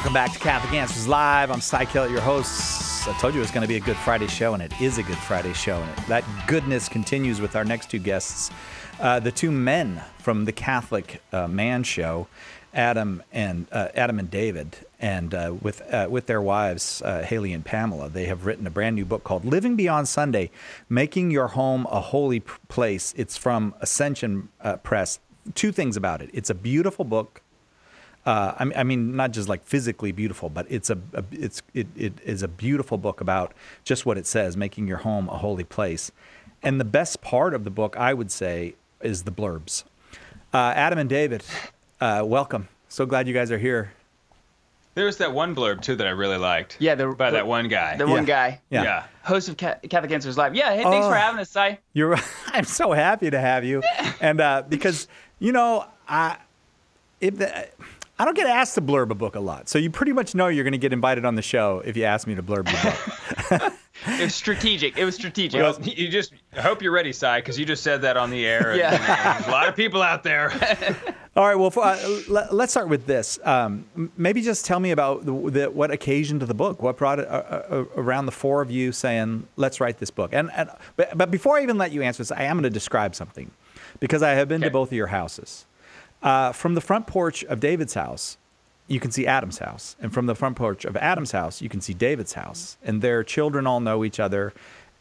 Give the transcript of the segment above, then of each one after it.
Welcome back to Catholic Answers Live. I'm Cy Kellett, your host. I told you it was going to be a Good Friday show, and it is a Good Friday show. And that goodness continues with our next two guests, uh, the two men from the Catholic uh, Man Show, Adam and uh, Adam and David, and uh, with uh, with their wives uh, Haley and Pamela. They have written a brand new book called "Living Beyond Sunday: Making Your Home a Holy Place." It's from Ascension Press. Two things about it: it's a beautiful book uh, I, mean, I, mean, not just like physically beautiful, but it's a, a, it's it, it is a beautiful book about just what it says, making your home a holy place. And the best part of the book, I would say, is the blurbs. Uh, Adam and David, uh, welcome. So glad you guys are here. There was that one blurb too that I really liked. Yeah, the, by that one guy. The yeah. one guy. Yeah. yeah. Host of Catholic Answers Live. Yeah. Hey, thanks for oh. having us, Cy. You're. I'm so happy to have you, and uh, because you know, I if the, I don't get asked to blurb a book a lot, so you pretty much know you're going to get invited on the show if you ask me to blurb the book. it was strategic. It was strategic. Well, you just I hope you're ready, Cy, because you just said that on the air. yeah. And, there's a lot of people out there. All right. Well, uh, let, us start with this. Um, maybe just tell me about the, the, what occasioned the book. What brought it uh, uh, around the four of you saying, "Let's write this book." And, and but, but before I even let you answer this, I am going to describe something because I have been okay. to both of your houses. Uh, from the front porch of David's house, you can see Adam's house, and from the front porch of Adam's house, you can see David's house, and their children all know each other,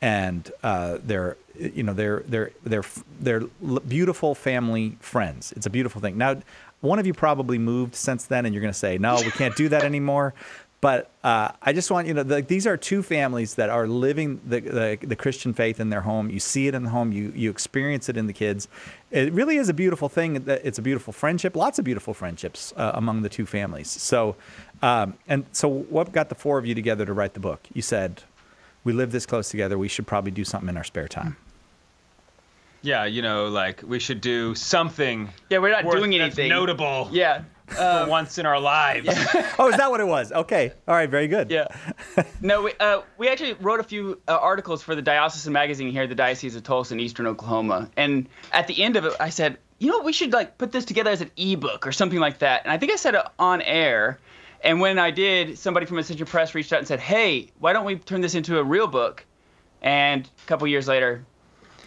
and uh, they're you know they're they're they're they're beautiful family friends. It's a beautiful thing. Now, one of you probably moved since then, and you're going to say, no, we can't do that anymore. But uh, I just want you know the, these are two families that are living the, the, the Christian faith in their home. You see it in the home. You you experience it in the kids. It really is a beautiful thing. It's a beautiful friendship. Lots of beautiful friendships uh, among the two families. So, um, and so what got the four of you together to write the book? You said we live this close together. We should probably do something in our spare time. Yeah, you know, like we should do something. Yeah, we're not doing anything notable. Yeah, um, once in our lives. Yeah. oh, is that what it was? Okay. All right. Very good. Yeah. No, we, uh, we actually wrote a few uh, articles for the Diocesan magazine here, the Diocese of Tulsa in Eastern Oklahoma. And at the end of it, I said, you know, we should like put this together as an ebook or something like that. And I think I said it on air. And when I did, somebody from Ascension Press reached out and said, hey, why don't we turn this into a real book? And a couple years later,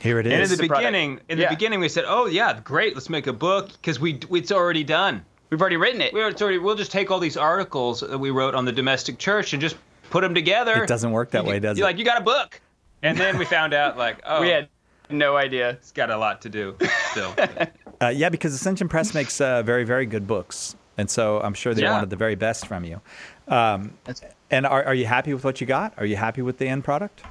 here it is. And in the, the beginning, in yeah. the beginning, we said, "Oh yeah, great, let's make a book because we it's already done." We've already written it. We already, we'll just take all these articles that we wrote on the domestic church and just put them together. It doesn't work that you, way, does you're it? Like you got a book, and then we found out like oh we had no idea. It's got a lot to do still. uh, yeah, because Ascension Press makes uh, very very good books, and so I'm sure they yeah. wanted the very best from you. Um, and are, are you happy with what you got? Are you happy with the end product?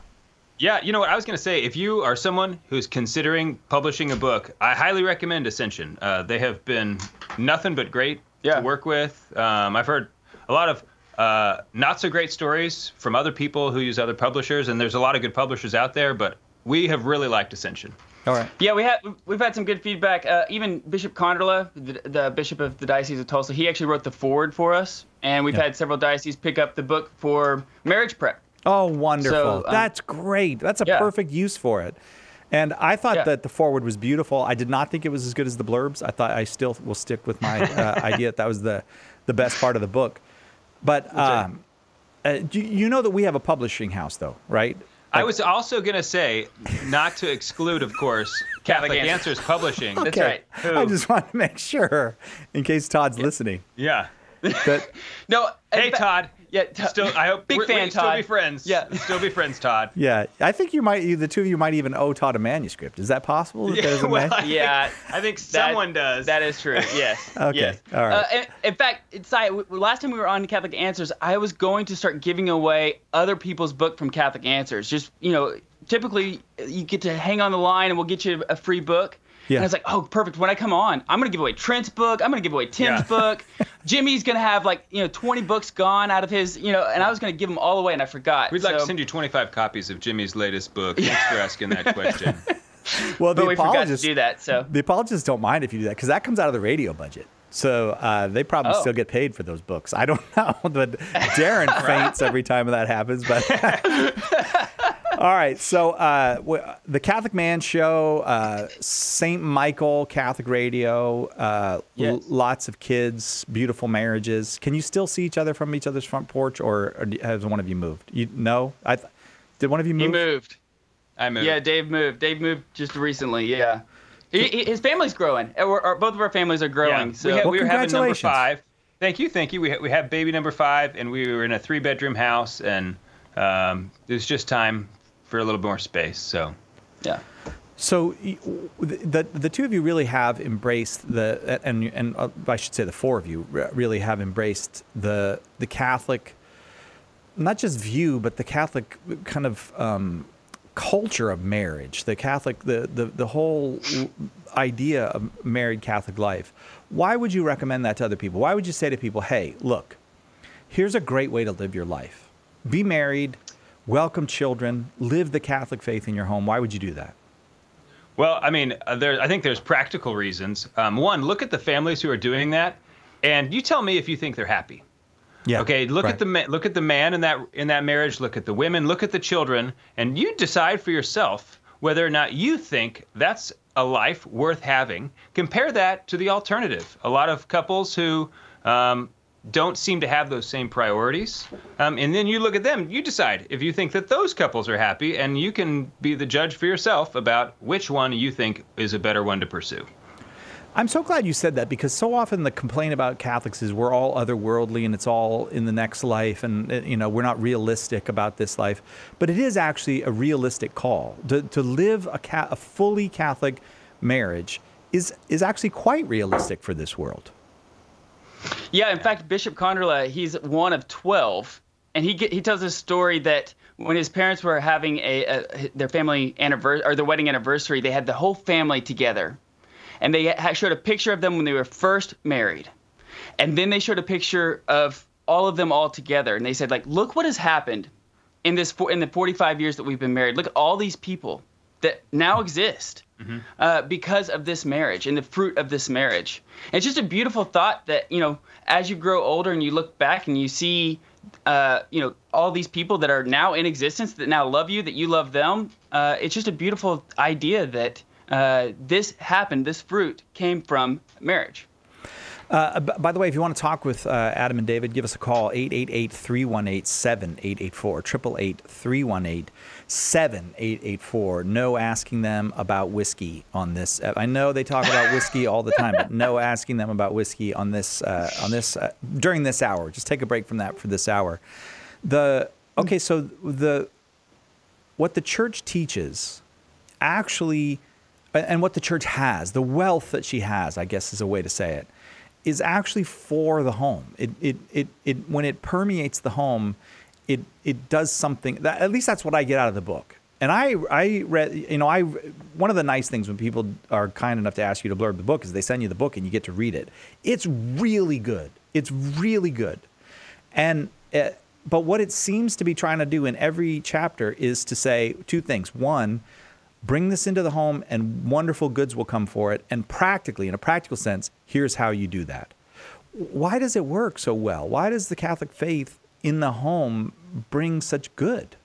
Yeah, you know what I was going to say. If you are someone who's considering publishing a book, I highly recommend Ascension. Uh, they have been nothing but great yeah. to work with. Um, I've heard a lot of uh, not so great stories from other people who use other publishers, and there's a lot of good publishers out there, but we have really liked Ascension. All right. Yeah, we have we've had some good feedback. Uh, even Bishop Konderla, the, the, bishop of the Diocese of Tulsa, he actually wrote the foreword for us, and we've yeah. had several dioceses pick up the book for marriage prep. Oh, wonderful! So, um, That's great. That's a yeah. perfect use for it. And I thought yeah. that the forward was beautiful. I did not think it was as good as the blurbs. I thought I still will stick with my uh, idea that that was the, the best part of the book. But um, uh, you know that we have a publishing house, though, right? I was also going to say, not to exclude, of course, Catholic, Answers Publishing. okay. That's right. Who? I just want to make sure, in case Todd's yeah. listening. Yeah. That, no. Hey, Todd. Yeah, t- still. I hope big fan. Todd. Still be friends. Yeah, still be friends, Todd. Yeah, I think you might. You, The two of you might even owe Todd a manuscript. Is that possible? That yeah, well, I yeah. Think, I think someone that, does. That is true. Yes. okay. Yes. All right. Uh, in, in, fact, it's last time we were on Catholic Answers, I was going to start giving away other people's book from Catholic Answers. Just you know, typically you get to hang on the line, and we'll get you a free book. Yeah. And I was like, oh, perfect. When I come on, I'm gonna give away Trent's book. I'm gonna give away Tim's yeah. book. Jimmy's gonna have like you know 20 books gone out of his you know, and I was gonna give them all away, and I forgot. We'd so. like to send you 25 copies of Jimmy's latest book. Thanks for asking that question. well, the but we apologists do that. So the apologists don't mind if you do that because that comes out of the radio budget. So uh, they probably oh. still get paid for those books. I don't know, but Darren faints every time that happens. But All right. So uh, w- the Catholic Man Show, uh, St. Michael Catholic Radio, uh, Yes. l- lots of kids, beautiful marriages. Can you still see each other from each other's front porch, or, or has one of you moved? You no. I th- did one of you move? He moved. I moved. Yeah, Dave moved. Dave moved just recently. Yeah. He, he- his family's growing. Uh, we're- our- both of our families are growing. Yeah. growing. So we, ha- Well, we were having number five. Thank you, thank you. We, ha- we have baby number five, and we were in a three bedroom house, and um, it was just time for a little more space. So yeah. So y- the the two of you really have embraced the and and uh, I should say the four of you really have embraced the the Catholic not just view but the Catholic kind of um, culture of marriage the Catholic the the the whole idea of married Catholic life. Why would you recommend that to other people? Why would you say to people, "Hey, look, here's a great way to live your life. Be married, welcome children, live the Catholic faith in your home." Why would you do that? Well, I mean, uh, there. I think there's practical reasons. Um, one, look at the families who are doing that, and you tell me if you think they're happy. Yeah. Okay, look right. at the ma- look at the man in that in that marriage. Look at the women. Look at the children, and you decide for yourself whether or not you think that's a life worth having. Compare that to the alternative. A lot of couples who um, don't seem to have those same priorities, um, and then you look at them. You decide if you think that those couples are happy, and you can be the judge for yourself about which one you think is a better one to pursue. I'm so glad you said that because so often the complaint about Catholics is we're all otherworldly and it's all in the next life and uh, you know we're not realistic about this life. But it is actually a realistic call to, to live a, ca- a fully Catholic marriage is is actually quite realistic for this world. Yeah, in fact, Bishop Konderla, he's one of 12, and he he tells a story that when his parents were having a, a their family anniversary or their wedding anniversary, they had the whole family together, and they showed a picture of them when they were first married, and then they showed a picture of all of them all together, and they said like, look what has happened in this in the 45 years that we've been married. Look at all these people that now exist uh, because of this marriage and the fruit of this marriage. And it's just a beautiful thought that you know, as you grow older and you look back and you see, uh, you know, all these people that are now in existence that now love you, that you love them. Uh, it's just a beautiful idea that uh, this happened. This fruit came from marriage. Uh, by the way, if you want to talk with uh, Adam and David, give us a call 888-318-7884 888-318-7884. No asking them about whiskey on this. Uh, I know they talk about whiskey all the time, but no asking them about whiskey on this uh, on this uh, during this hour. Just take a break from that for this hour. The okay, so the what the church teaches actually and what the church has, the wealth that she has, I guess is a way to say it, is actually for the home. It, it, it, it, when it permeates the home, it, it does something, that, at least that's what I get out of the book. And I, I read, you know, I, one of the nice things when people are kind enough to ask you to blurb the book is they send you the book and you get to read it. It's really good. It's really good. And, uh, but what it seems to be trying to do in every chapter is to say two things. One, bring this into the home and wonderful goods will come for it. And practically, in a practical sense, here's how you do that. Why does it work so well? Why does the Catholic faith in the home bring such good?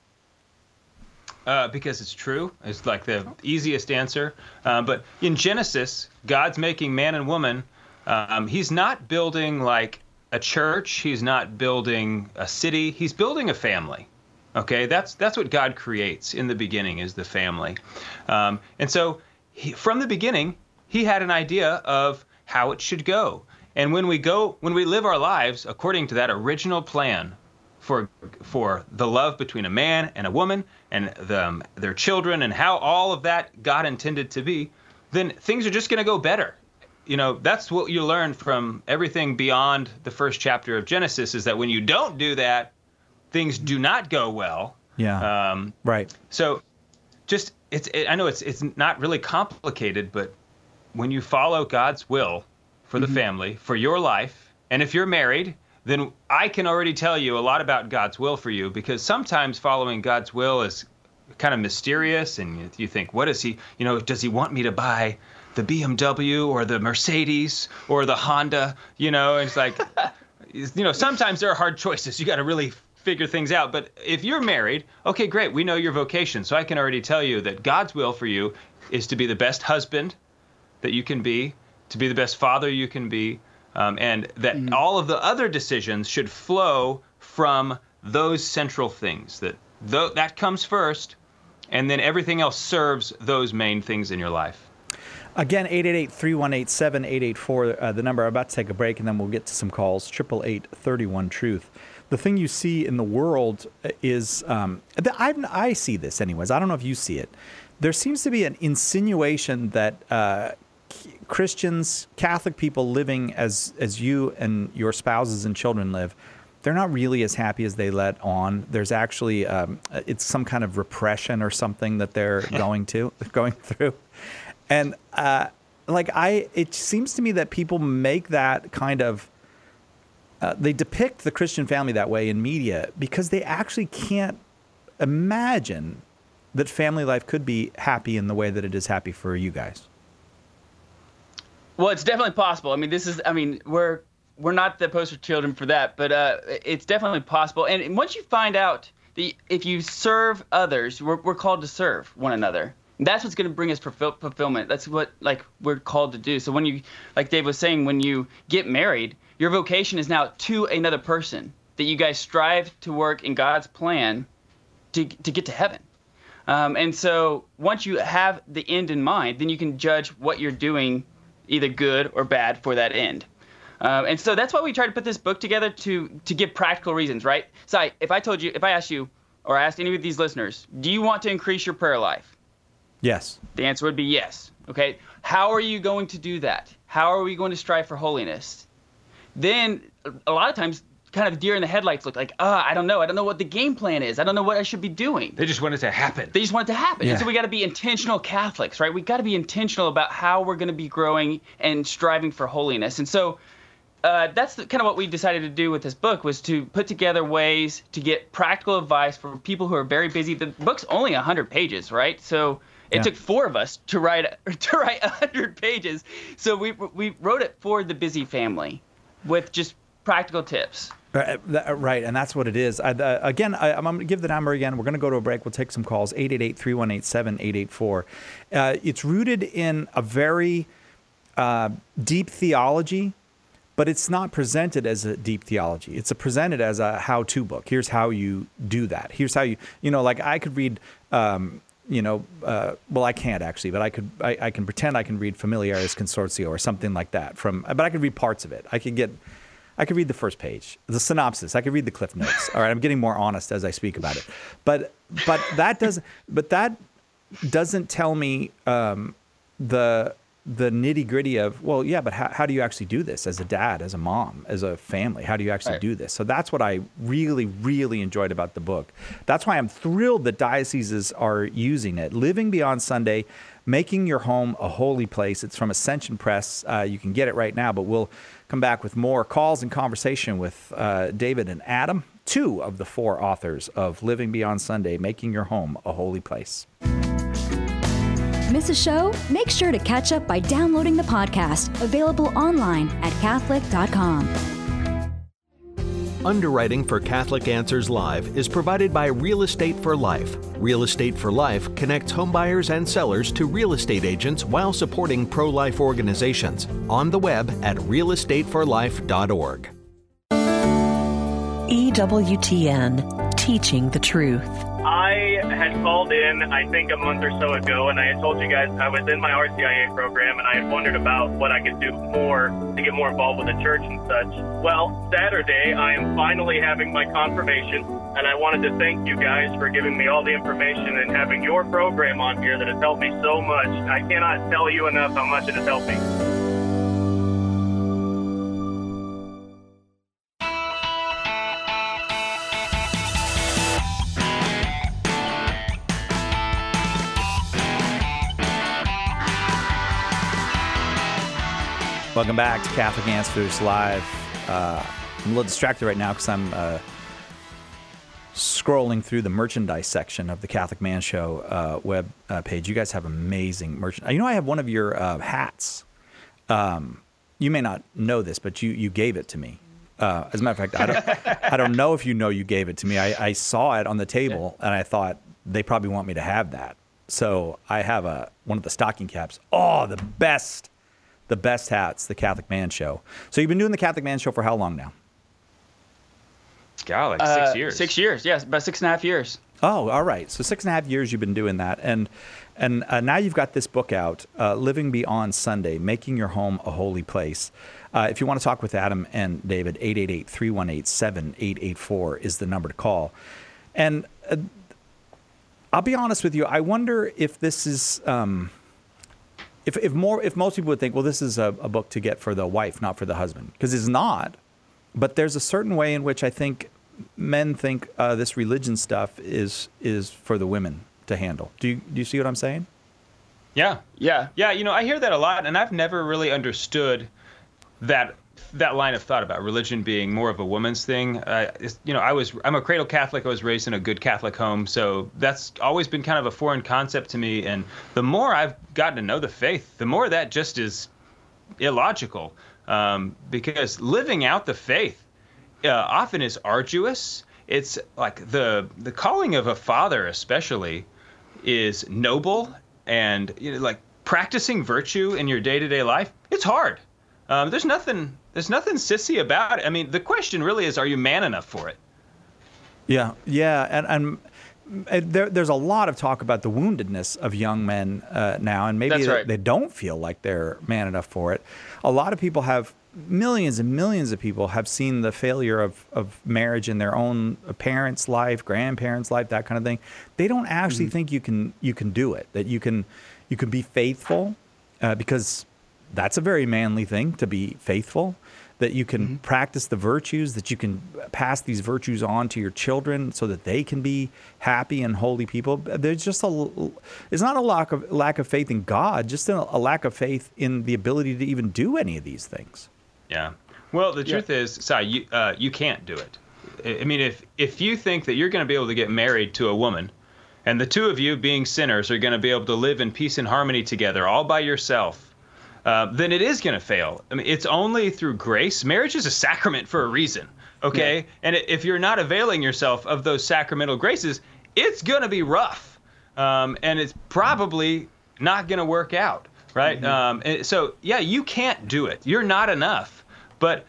Uh, because it's true. It's like the easiest answer. Uh, but in Genesis, God's making man and woman. Um, he's not building like a church. He's not building a city. He's building a family. Okay, that's that's what God creates in the beginning is the family, um, and so he, from the beginning he had an idea of how it should go. And when we go, when we live our lives according to that original plan for for the love between a man and a woman and the, um, their children and how all of that God intended to be, then things are just going to go better. You know, that's what you learn from everything beyond the first chapter of Genesis is that when you don't do that, things do not go well. Yeah. Um, right. so, just it's it, I know it's it's not really complicated, but when you follow God's will for the family, for your life, and if you're married, then I can already tell you a lot about God's will for you because sometimes following God's will is kind of mysterious, and you, think, what is he? You know, does he want me to buy? The BMW or the Mercedes or the Honda, you know, it's like, you know, sometimes there are hard choices. You got to really figure things out. But if you're married, okay, great. We know your vocation. So I can already tell you that God's will for you is to be the best husband that you can be, to be the best father you can be, um, and that mm-hmm. all of the other decisions should flow from those central things. That th- that comes first, and then everything else serves those main things in your life. Again, 888-318-7884, uh, the number. I'm about to take a break, and then we'll get to some calls. 888-31-TRUTH. The thing you see in the world is, um, I, I see this anyways. I don't know if you see it. There seems to be an insinuation that uh, Christians, Catholic people living as as you and your spouses and children live, they're not really as happy as they let on. There's actually um, it's some kind of repression or something that they're going to going through, and uh, like I, it seems to me that people make that kind of. Uh, they depict the Christian family that way in media because they actually can't imagine that family life could be happy in the way that it is happy for you guys. Well, it's definitely possible. I mean, this is. I mean, we're we're not the poster children for that, but uh, it's definitely possible. And once you find out the if you serve others, we're we're called to serve one another. That's what's going to bring us fulfill, fulfillment. That's what like we're called to do. So when you, like Dave was saying, when you get married, your vocation is now to another person. That you guys strive to work in God's plan to to get to heaven. Um, and so once you have the end in mind, then you can judge what you're doing either good or bad for that end. Um, and so that's why we try to put this book together to to give practical reasons, right? So if I told you, if I asked you, or I asked any of these listeners, do you want to increase your prayer life? Yes. The answer would be yes. Okay. How are you going to do that? How are we going to strive for holiness? Then a lot of times kind of deer in the headlights look like, ah, uh, I don't know. I don't know what the game plan is. I don't know what I should be doing. They just want it to happen. They just want it to happen. Yeah. And so we got to be intentional Catholics, right? We got to be intentional about how we're going to be growing and striving for holiness. And so uh, that's the, kind of what we decided to do with this book was to put together ways to get practical advice for people who are very busy. The book's only 100 pages, right? So it yeah. took four of us to write to write 100 pages. So we we wrote it for the busy family with just practical tips. Uh, uh, right, and that's what it is. I, uh, again, I, am going to give the number again. We're going to go to a break. We'll take some calls 888 318 7884. It's rooted in a very uh, deep theology, but it's not presented as a deep theology. It's presented as a how to book. Here's how you do that. Here's how you, you know, like I could read. Um, you know, uh, well, I can't actually, but I could, I, I, can pretend I can read Familiaris Consortio or something like that from, but I could read parts of it. I could get, I could read the first page, the synopsis. I could read the cliff notes. All right, I'm getting more honest as I speak about it, but but that doesn't but that doesn't tell me um, the the nitty gritty of well, yeah, but how, how do you actually do this as a dad, as a mom, as a family? How do you actually right. do this? So that's what I really really enjoyed about the book. That's why I'm thrilled that dioceses are using it. Living Beyond Sunday Making Your Home a Holy Place. It's from Ascension Press. Uh, you can get it right now, but we'll come back with more calls and conversation with uh, David and Adam, two of the four authors of Living Beyond Sunday Making Your Home a Holy Place. Miss a show? Make sure to catch up by downloading the podcast, available online at Catholic.com. Underwriting for Catholic Answers Live is provided by Real Estate for Life. Real Estate for Life connects homebuyers and sellers to real estate agents while supporting pro life organizations. On the web at realestateforlife.org. EWTN Teaching the Truth. Called in, I think, a month or so ago, and I had told you guys I was in my RCIA program, and I had wondered about what I could do more to get more involved with the church and such. Well, Saturday, I am finally having my confirmation, and I wanted to thank you guys for giving me all the information and having your program on here that has helped me so much. I cannot tell you enough how much it has helped me. Welcome back to Catholic Answers Live. Uh, I'm a little distracted right now because I'm uh, scrolling through the merchandise section of the Catholic Man Show uh, web uh, page. You guys have amazing merchandise. You know, I have one of your uh, hats. Um, you may not know this, but you, you gave it to me. Uh, as a matter of fact, I don't, I don't know if you know you gave it to me. I, I saw it on the table and I thought they probably want me to have that. So I have a one of the stocking caps. Oh, the best, the best hats, the Catholic Man Show. So you've been doing the Catholic Man Show for how long now? God, like six Uh, years. Six years, yes, about six and a half years. Oh, all right. So six and a half years you've been doing that, and and uh, now you've got this book out, uh, "Living Beyond Sunday: Making Your Home a Holy Place." Uh, if you want to talk with Adam and David, 888-318-7884 is the number to call. And uh, I'll be honest with you, I wonder if this is. Um, if, if more if most people would think well this is a, a book to get for the wife not for the husband because it's not but there's a certain way in which I think men think uh, this religion stuff is is for the women to handle. Do you do you see what I'm saying? Yeah. Yeah. Yeah, you know, I hear that a lot, and I've never really understood that that line of thought about religion being more of a woman's thing. Uh, you know, I was I'm a cradle Catholic. I was raised in a good Catholic home, so that's always been kind of a foreign concept to me. And the more I've gotten to know the faith, the more that just is illogical. Um, because living out the faith uh, often is arduous. It's like the the calling of a father, especially, is noble and you know, like practicing virtue in your day to day life. It's hard. Um, there's nothing there's nothing sissy about it. I mean, the question really is, are you man enough for it? Yeah, yeah, and and. There, there's a lot of talk about the woundedness of young men uh, now, and maybe they, right. they don't feel like they're man enough for it. A lot of people have, millions and millions of people have seen the failure of, of marriage in their own parents' life, grandparents' life, that kind of thing. They don't actually think you can you can do it. That you can you can be faithful, uh, because that's a very manly thing to be faithful that you can practice the virtues that you can pass these virtues on to your children so that they can be happy and holy people there's just a, it's not a lack of lack of faith in god just a, a lack of faith in the ability to even do any of these things Yeah. Well, the truth is, Cy, you uh, you can't do it. I I mean, if if you think that you're going to be able to get married to a woman, and the two of you, being sinners, are going to be able to live in peace and harmony together all by yourself, uh, then it is going to fail. I mean, it's only through grace. Marriage is a sacrament for a reason. Okay, and if you're not availing yourself of those sacramental graces, it's going to be rough, um, and it's probably not going to work out. Right. Um, and so yeah, you can't do it. You're not enough. But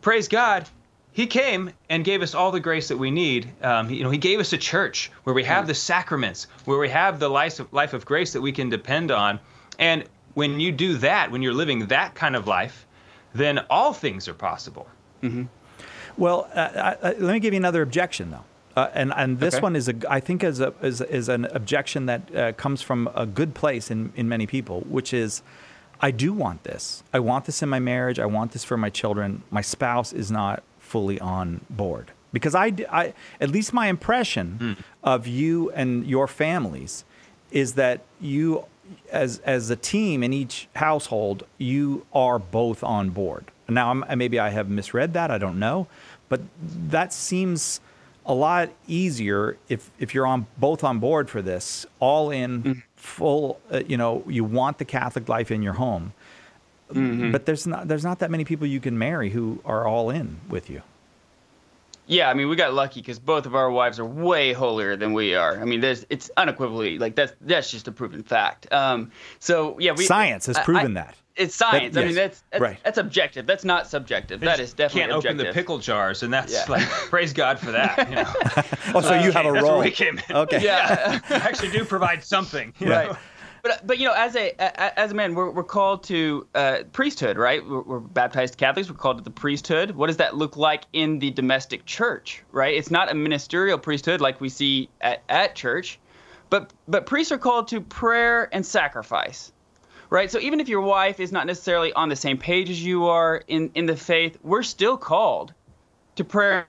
praise God, He came and gave us all the grace that we need. Um, you know, He gave us a church where we have the sacraments, where we have the life of, life of grace that we can depend on. And when you do that, when you're living that kind of life, then all things are possible. Well, uh, I, I, let me give you another objection, though. Uh, and and this Okay. one is a I think is a is, is an objection that uh, comes from a good place in in many people, which is, I do want this. I want this in my marriage. I want this for my children. My spouse is not fully on board because I, I at least my impression of you and your families is that you as as a team in each household you are both on board. Now I'm, maybe i have misread that i don't know but that seems a lot easier if if you're on both on board for this all in full uh, you know you want the catholic life in your home. But there's not there's not that many people you can marry who are all in with you Yeah, I mean, we got lucky because both of our wives are way holier than we are. I mean, there's it's unequivocally like that's that's just a proven fact. Um, so yeah, we Science has I- proven I- that. It's science. That- I mean, that's that's, right. that's objective. That's not subjective. That is definitely can't objective. open the pickle jars, and that's Yeah. like praise God for that. You know, oh so you have a that's role where we came in. okay Yeah. I actually do provide something. you right. know? But but you know, as a, a as a man, we're, we're called to uh, priesthood, right? We're, we're baptized Catholics. We're called to the priesthood. What does that look like in the domestic church, right? It's not a ministerial priesthood like we see at, at church, but but priests are called to prayer and sacrifice, right? So even if your wife is not necessarily on the same page as you are in in the faith, we're still called to prayer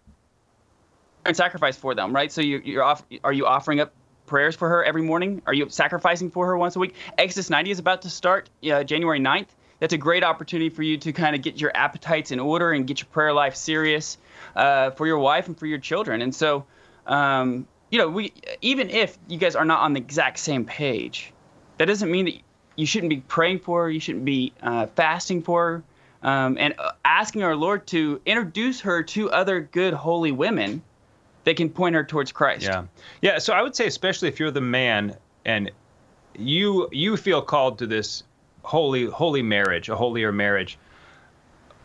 and sacrifice for them, right? So you, you're off, are you offering up prayers for her every morning? Are you sacrificing for her once a week? Exodus 90 is about to start uh, January 9th. That's a great opportunity for you to kind of get your appetites in order and get your prayer life serious uh, for your wife and for your children. And so, um, you know, we even if you guys are not on the exact same page, that doesn't mean that you shouldn't be praying for her. You shouldn't be uh, fasting for her. um, and uh, asking our Lord to introduce her to other good, holy women that can point her towards Christ. Yeah, yeah. So I would say, especially if you're the man and you you feel called to this holy holy marriage, a holier marriage.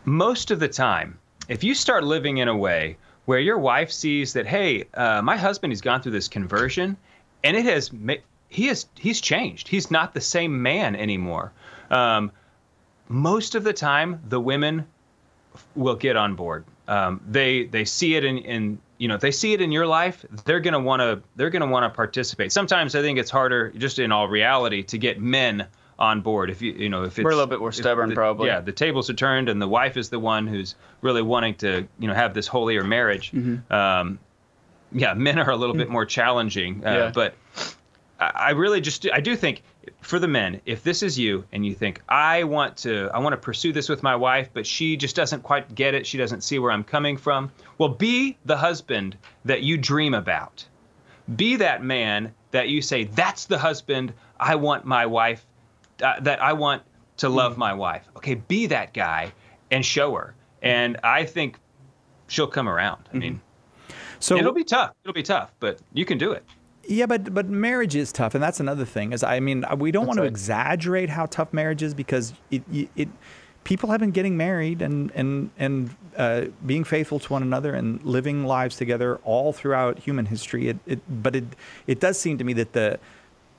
Most of the time, if you start living in a way where your wife sees that, hey, uh, my husband has gone through this conversion, and it has he has he's changed. He's not the same man anymore. Um, most of the time, the women will get on board. Um, they they see it in, in you know if they see it in your life. They're gonna want to they're gonna want to participate. Sometimes I think it's harder, just in all reality, to get men on board. If you you know if it's, we're a little bit more stubborn, the, probably. Yeah, the tables are turned, and the wife is the one who's really wanting to you know have this holier marriage. Mm-hmm. Um, yeah, men are a little bit more challenging, uh, yeah. but I really just I do think for the men, if this is you and you think I want to I want to pursue this with my wife, but she just doesn't quite get it, she doesn't see where I'm coming from, well, be the husband that you dream about. Be that man that you say that's the husband I want my wife uh, that I want to love my wife. Okay, be that guy and show her. And I think she'll come around. I mean, so it'll be tough. It'll be tough, but you can do it. Yeah, but but marriage is tough, and that's another thing. Is I mean, we don't that's want to right. exaggerate how tough marriage is because it, it people have been getting married and and and uh, being faithful to one another and living lives together all throughout human history. It, it but it it does seem to me that the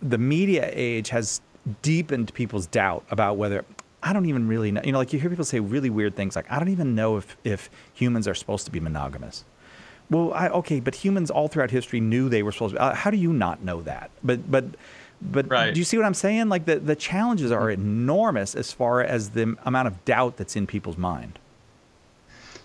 the media age has deepened people's doubt about whether I don't even really know. You know, like you hear people say really weird things like, I don't even know if, if humans are supposed to be monogamous. Well, I, okay, but humans all throughout history knew they were supposed to. Uh, how do you not know that? But but but right. do you see what I'm saying? Like the the challenges are enormous as far as the amount of doubt that's in people's mind.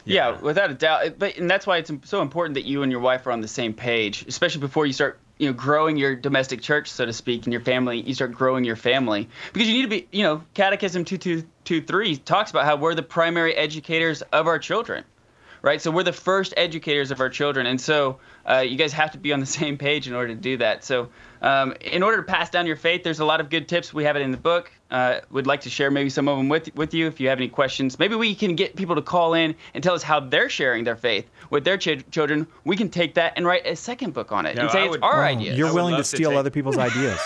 Yeah, yeah without a doubt. But and that's why it's so important that you and your wife are on the same page, especially before you start you know growing your domestic church so to speak and your family you start growing your family because you need to be you know catechism 2223 talks about how we're the primary educators of our children right so we're the first educators of our children and so uh, you guys have to be on the same page in order to do that so um, in order to pass down your faith there's a lot of good tips we have it in the book uh, would like to share maybe some of them with with you if you have any questions. Maybe we can get people to call in and tell us how they're sharing their faith with their ch- children. We can take that and write a second book on it no, and say I it's would, our oh, idea. You're willing to steal to take... other people's ideas.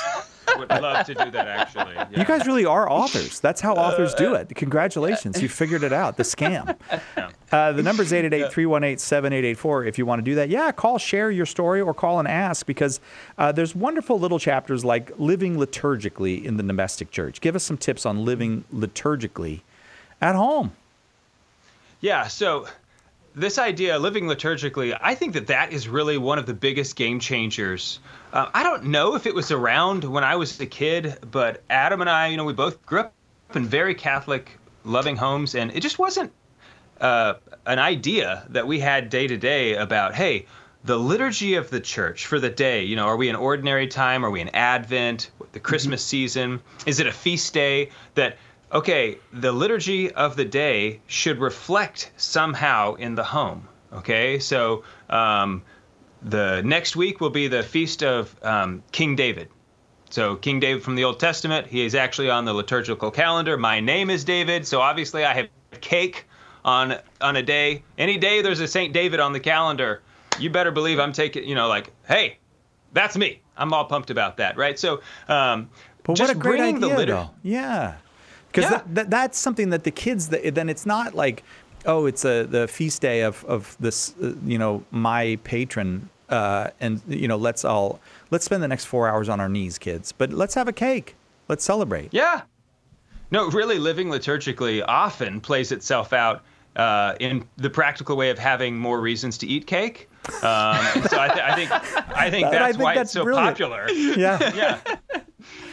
Would love to do that actually. Yeah. You guys really are authors. That's how authors do it. Congratulations, you figured it out. The scam. Uh, the number is 888-318-7884 if you want to do that. Yeah, call, share your story, or call and ask because uh, there's wonderful little chapters like living liturgically in the domestic church. Give us some tips on living liturgically at home. Yeah, so this idea, living liturgically, I think that that is really one of the biggest game changers. Uh, I don't know if it was around when I was a kid, but Adam and I, you know, we both grew up in very Catholic, loving homes, and it just wasn't uh, an idea that we had day to day about, hey, the liturgy of the church for the day. You know, are we in ordinary time? Are we in Advent? The Christmas mm-hmm. season? Is it a feast day? That okay, the liturgy of the day should reflect somehow in the home. Okay, so um, the next week will be the feast of um, King David. So King David from the Old Testament, he is actually on the liturgical calendar. My name is David, so obviously I have cake on on a day. Any day there's a Saint David on the calendar, you better believe I'm taking. You know, like, hey, that's me. I'm all pumped about that, right? So, um, but what a great idea, litter- though. Yeah because yeah. that, that, that's something that the kids that, then it's not like oh it's a the feast day of of this uh, you know my patron uh, and you know let's all let's spend the next four hours on our knees kids but let's have a cake. Let's celebrate. Yeah. No really living liturgically often plays itself out uh, in the practical way of having more reasons to eat cake. Um, so I, th- I, think I think that's I think why that's it's so brilliant. popular. Yeah. Yeah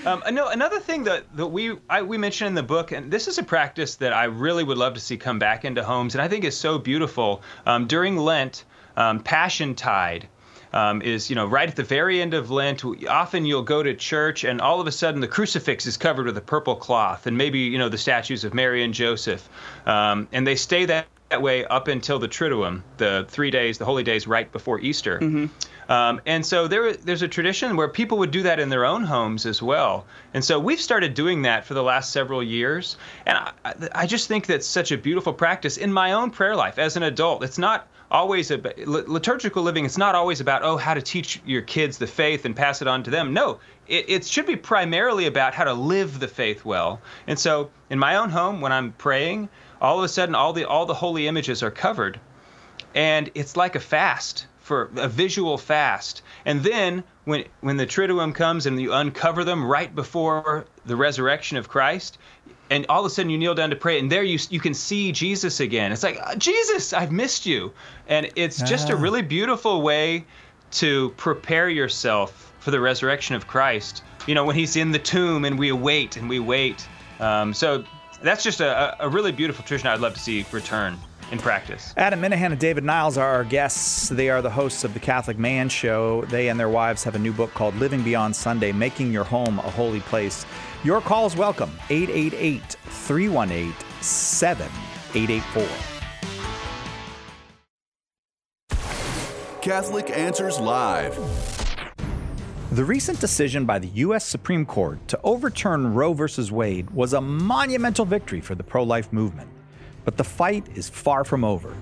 um, no, another thing that, that we I, we mentioned in the book, and this is a practice that I really would love to see come back into homes, and I think is so beautiful. Um, during Lent, um, Passion Tide um, is you know right at the very end of Lent. Often you'll go to church, and all of a sudden the crucifix is covered with a purple cloth, and maybe you know the statues of Mary and Joseph, um, and they stay that that way up until the Triduum, the three days, the holy days right before Easter. Mm-hmm. Um, and so there, there's a tradition where people would do that in their own homes as well. And so we've started doing that for the last several years. And I, I just think that's such a beautiful practice in my own prayer life as an adult. It's not always about liturgical living it's not always about oh how to teach your kids the faith and pass it on to them no it, it, should be primarily about how to live the faith well and so in my own home when i'm praying all of a sudden all the all the holy images are covered and it's like a fast for a visual fast. And then when when the triduum comes and you uncover them right before the resurrection of christ and all of a sudden you kneel down to pray and there you you can see jesus again. It's like uh, jesus i've missed you. And it's just a ah. really beautiful way to prepare yourself for the resurrection of christ. You know when he's in the tomb and we wait and we wait. Um, so that's just a, a really beautiful tradition I'd love to see return in practice. Adam Minihan and David Niles are our guests. They are the hosts of the Catholic Man Show. They and their wives have a new book called Living Beyond Sunday Making Your Home a Holy Place. Your call is welcome 888 318 7884. Catholic Answers Live. The recent decision by the U.S. Supreme Court to overturn Roe v. Wade was a monumental victory for the pro life movement. But the fight is far from over.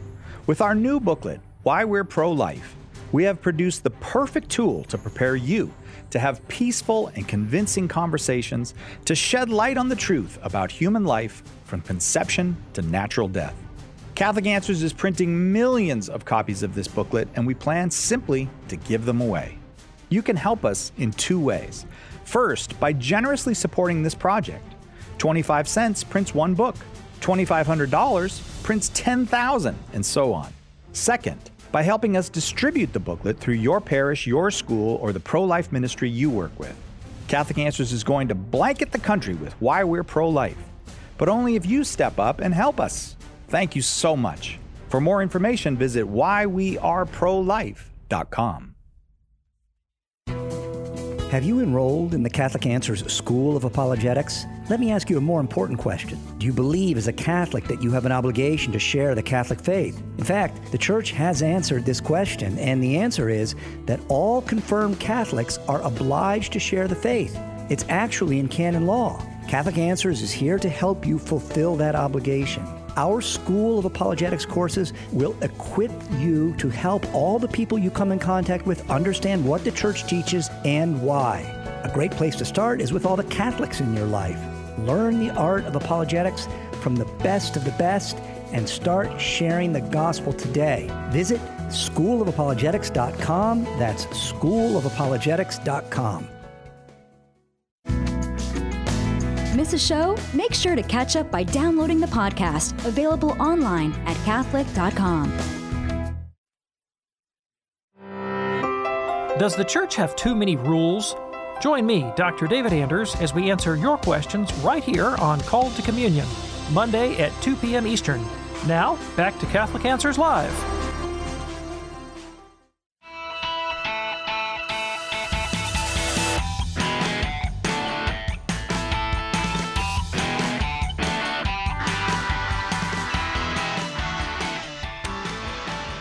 With our new booklet, Why We're Pro Life, we have produced the perfect tool to prepare you to have peaceful and convincing conversations to shed light on the truth about human life from conception to natural death. Catholic Answers is printing millions of copies of this booklet, and we plan simply to give them away. You can help us in two ways. First, by generously supporting this project. 25 cents prints one book, $2,500 prints 10,000, and so on. Second, by helping us distribute the booklet through your parish, your school, or the pro life ministry you work with. Catholic Answers is going to blanket the country with why we're pro life, but only if you step up and help us. Thank you so much. For more information, visit whyweareprolife.com. Have you enrolled in the Catholic Answers School of Apologetics? Let me ask you a more important question. Do you believe as a Catholic that you have an obligation to share the Catholic faith? In fact, the Church has answered this question, and the answer is that all confirmed Catholics are obliged to share the faith. It's actually in canon law. Catholic Answers is here to help you fulfill that obligation. Our School of Apologetics courses will equip you to help all the people you come in contact with understand what the church teaches and why. A great place to start is with all the Catholics in your life. Learn the art of apologetics from the best of the best and start sharing the gospel today. Visit schoolofapologetics.com. That's schoolofapologetics.com. Miss a show? Make sure to catch up by downloading the podcast, available online at Catholic.com. Does the church have too many rules? Join me, Dr. David Anders, as we answer your questions right here on Called to Communion, Monday at 2 p.m. Eastern. Now, back to Catholic Answers Live.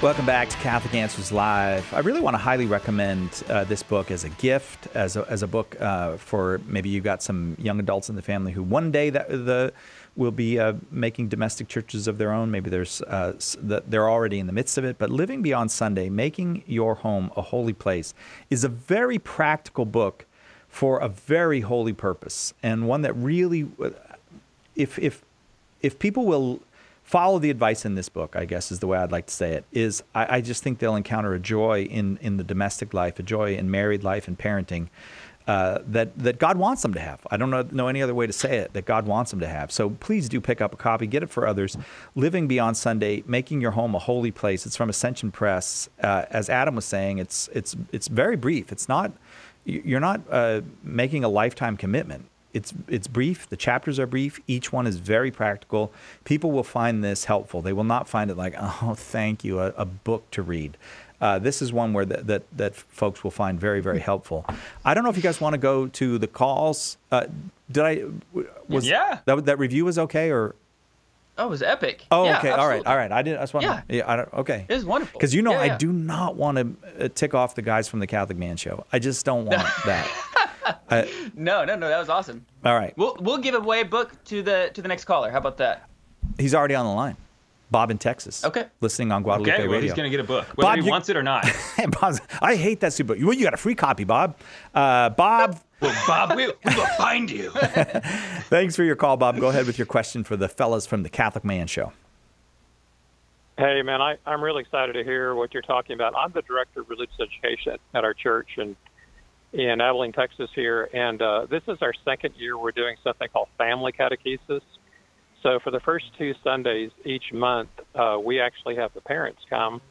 Welcome back to Catholic Answers Live. I really want to highly recommend uh, this book as a gift, as a, as a book uh, for maybe you've got some young adults in the family who one day that the will be uh, making domestic churches of their own. Maybe there's uh, they're already in the midst of it. But Living Beyond Sunday, making your home a holy place, is a very practical book for a very holy purpose, and one that really, if if if people will follow the advice in this book, I guess is the way I'd like to say it, is I, I, just think they'll encounter a joy in, in the domestic life, a joy in married life and parenting uh, that, that God wants them to have. I don't know, know any other way to say it, that God wants them to have. So please do pick up a copy, get it for others. Living Beyond Sunday, Making Your Home a Holy Place. It's from Ascension Press. Uh, as Adam was saying, it's, it's, it's very brief. It's not, you're not uh, making a lifetime commitment it's it's brief. The chapters are brief. Each one is very practical. People will find this helpful. They will not find it like, oh, thank you, a, a book to read. Uh, this is one where that, that that folks will find very very helpful. I don't know if you guys want to go to the calls. Uh, did I was yeah that that review was okay or Oh, it was epic. Oh, yeah, okay. Absolutely. All right. All right. I did. I just want Yeah. to. Yeah. I don't, okay. It was wonderful. Because you know, Yeah, I do not want to uh, tick off the guys from the Catholic Man Show. I just don't want that. I, No, no, no. That was awesome. all right. We'll we'll give away a book to the to the next caller. How about that? He's already on the line. Bob in Texas. Okay. Listening on Guadalupe Okay, well, Radio. he's going to get a book, whether Bob, he you- wants it or not. Bob's, I hate that super. Well, you got a free copy, Bob. Uh, Bob, well, Bob, we, we will find you. thanks for your call, Bob. Go ahead with your question for the fellas from the Catholic Man Show. Hey, man, I, I'm really excited to hear what you're talking about. I'm the director of religious education at our church in, in Abilene, Texas, here. And uh, this is our second year we're doing something called family catechesis. So for the first two Sundays each month, uh, we actually have the parents come,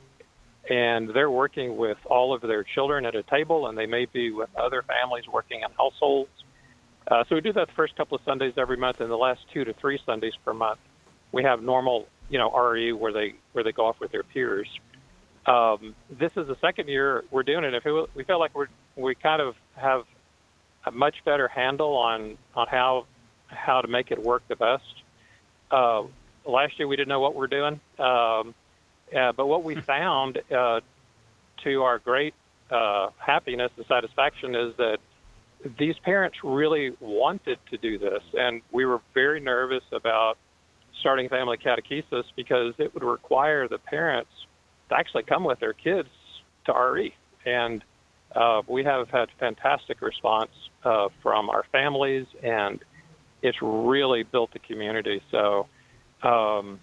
and they're working with all of their children at a table, and they may be with other families working in households. Uh, so we do that the first couple of Sundays every month, and the last two to three Sundays per month, we have normal, you know, RE where they where they go off with their peers. Um, this is the second year we're doing it. If it, we feel like we're we kind of have a much better handle on on how how to make it work the best. Uh, last year we didn't know what we're doing, um, uh, but what we found, uh, to our great uh, happiness and satisfaction, is that these parents really wanted to do this, and we were very nervous about starting family catechesis because it would require the parents to actually come with their kids to RE, and uh, we have had fantastic response uh, from our families, and it's really built the community. So um,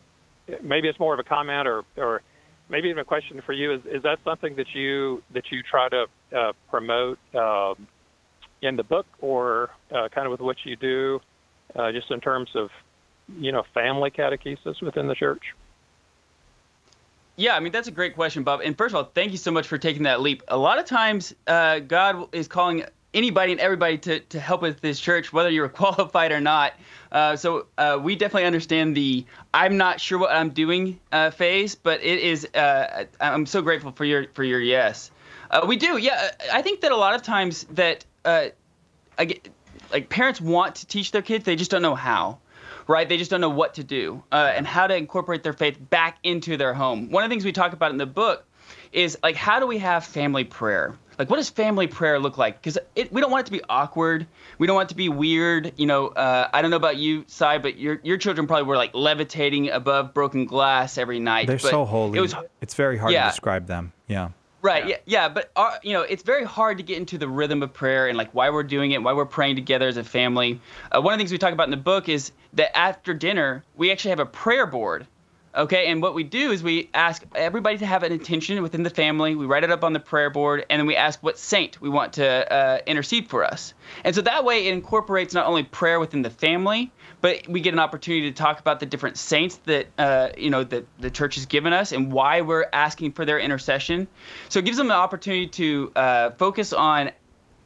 maybe it's more of a comment, or, or maybe even a question for you: Is, is that something that you that you try to uh, promote um, in the book, or uh, kind of with what you do, uh, just in terms of you know family catechesis within the church? Yeah, I mean that's a great question, Bob. And first of all, thank you so much for taking that leap. A lot of times, uh, God is calling anybody and everybody to, to help with this church, whether you're qualified or not. Uh, so uh, we definitely understand the "I'm not sure what I'm doing" uh, phase, but it is. Uh, I'm so grateful for your for your yes. Uh, we do, yeah. I think that a lot of times that uh, I get, like parents want to teach their kids, they just don't know how right? They just don't know what to do uh, and how to incorporate their faith back into their home. One of the things we talk about in the book is like, how do we have family prayer? Like, what does family prayer look like? Because we don't want it to be awkward. We don't want it to be weird. You know, uh, I don't know about you, Cy, but your your children probably were like levitating above broken glass every night. They're but so holy. It was it's very hard Yeah. to describe them. Yeah. Right. Yeah. Yeah. But our, you know, it's very hard to get into the rhythm of prayer and like why we're doing it, why we're praying together as a family. Uh, one of the things we talk about in the book is that after dinner we actually have a prayer board. Okay, and what we do is we ask everybody to have an intention within the family. We write it up on the prayer board, and then we ask what saint we want to uh, intercede for us. And so that way, it incorporates not only prayer within the family, but we get an opportunity to talk about the different saints that uh, you know that the church has given us and why we're asking for their intercession. So it gives them an opportunity to uh, focus on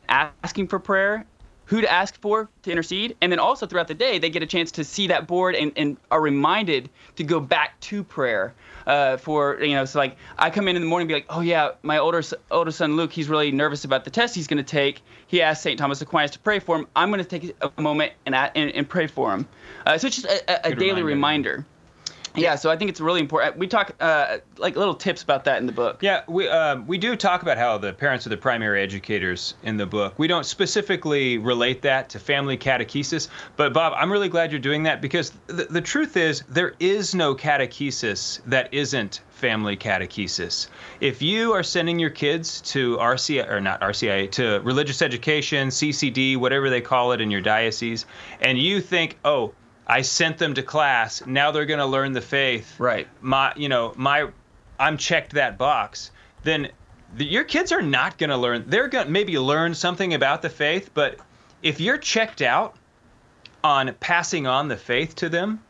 asking for prayer, who to ask for to intercede, and then also throughout the day they get a chance to see that board and, and are reminded to go back to prayer. Uh, for you know, so like I come in in the morning and be like, oh yeah, my older older son Luke, he's really nervous about the test he's going to take. He asked St. Thomas Aquinas to pray for him. I'm going to take a moment and, and and pray for him. Uh, so it's just a, a, a daily reminder. reminder. Yeah, so I think it's really important. We talk uh, like little tips about that in the book. Yeah, we uh, we do talk about how the parents are the primary educators in the book. We don't specifically relate that to family catechesis, but Bob, I'm really glad you're doing that because the, the truth is there is no catechesis that isn't family catechesis. If you are sending your kids to RCI or not RCIA to religious education, CCD, whatever they call it in your diocese, and you think, oh, I sent them to class. Now they're going to learn the faith. Right. My, you know, my, I'm checked that box. Then the, your kids are not going to learn. They're going to maybe learn something about the faith, but if you're checked out on passing on the faith to them,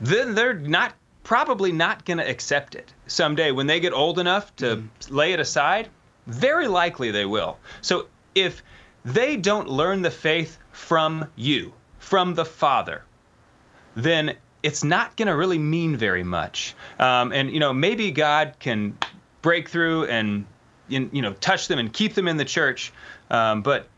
then they're not probably not going to accept it someday when they get old enough to mm-hmm. lay it aside. Very likely they will. So if they don't learn the faith from you, from the Father, then it's not going to really mean very much. Um, and you know, maybe God can break through and you know touch them and keep them in the church, um, but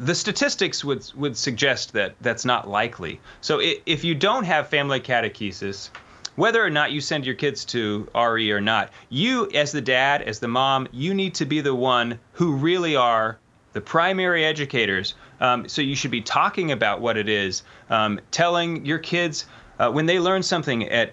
the statistics would would suggest that that's not likely. So if you don't have family catechesis, whether or not you send your kids to RE or not, you as the dad, as the mom, you need to be the one who really are the primary educators. Um, so you should be talking about what it is, um, telling your kids uh, when they learn something at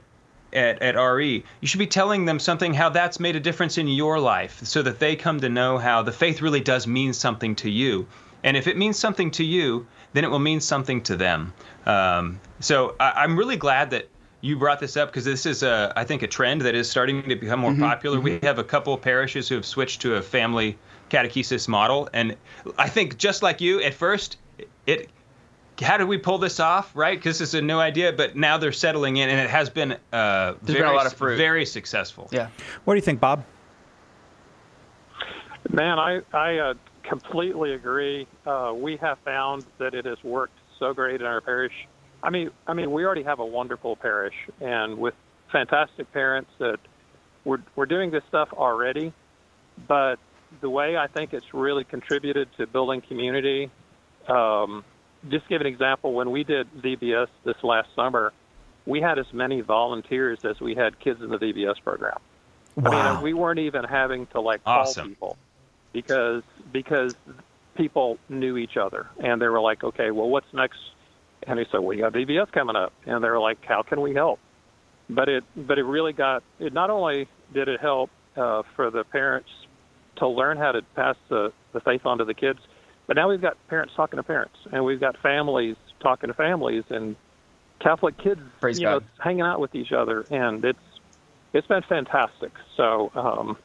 at, at RE, you should be telling them something how that's made a difference in your life so that they come to know how the faith really does mean something to you. And if it means something to you, then it will mean something to them. Um, so I, am really glad that you brought this up because this is, a, I think, a trend that is starting to become more mm-hmm, popular. Mm-hmm. We have a couple of parishes who have switched to a family catechesis model, and I think just like you, at first, it. How did we pull this off, right? Because it's a new idea, but now they're settling in, and it has been, uh, very, been a lot of fruit. very successful. Yeah. What do you think, Bob? Man, I I uh, completely agree. Uh, we have found that it has worked so great in our parish. I mean, I mean, we already have a wonderful parish, and with fantastic parents that we're we're doing this stuff already. But the way I think it's really contributed to building community. Um, just give an example. When we did VBS this last summer, we had as many volunteers as we had kids in the VBS program. Wow. I mean, we weren't even having to like call awesome. people because because people knew each other and they were like, okay, well, what's next? And he said, well, you got VBS coming up, and they were like, how can we help? But it but it really got it. Not only did it help uh, for the parents to learn how to pass the, the faith on to the kids, but now we've got parents talking to parents, and we've got families talking to families, and Catholic kids, Praise you God. know, hanging out with each other, and it's it's been fantastic. So um,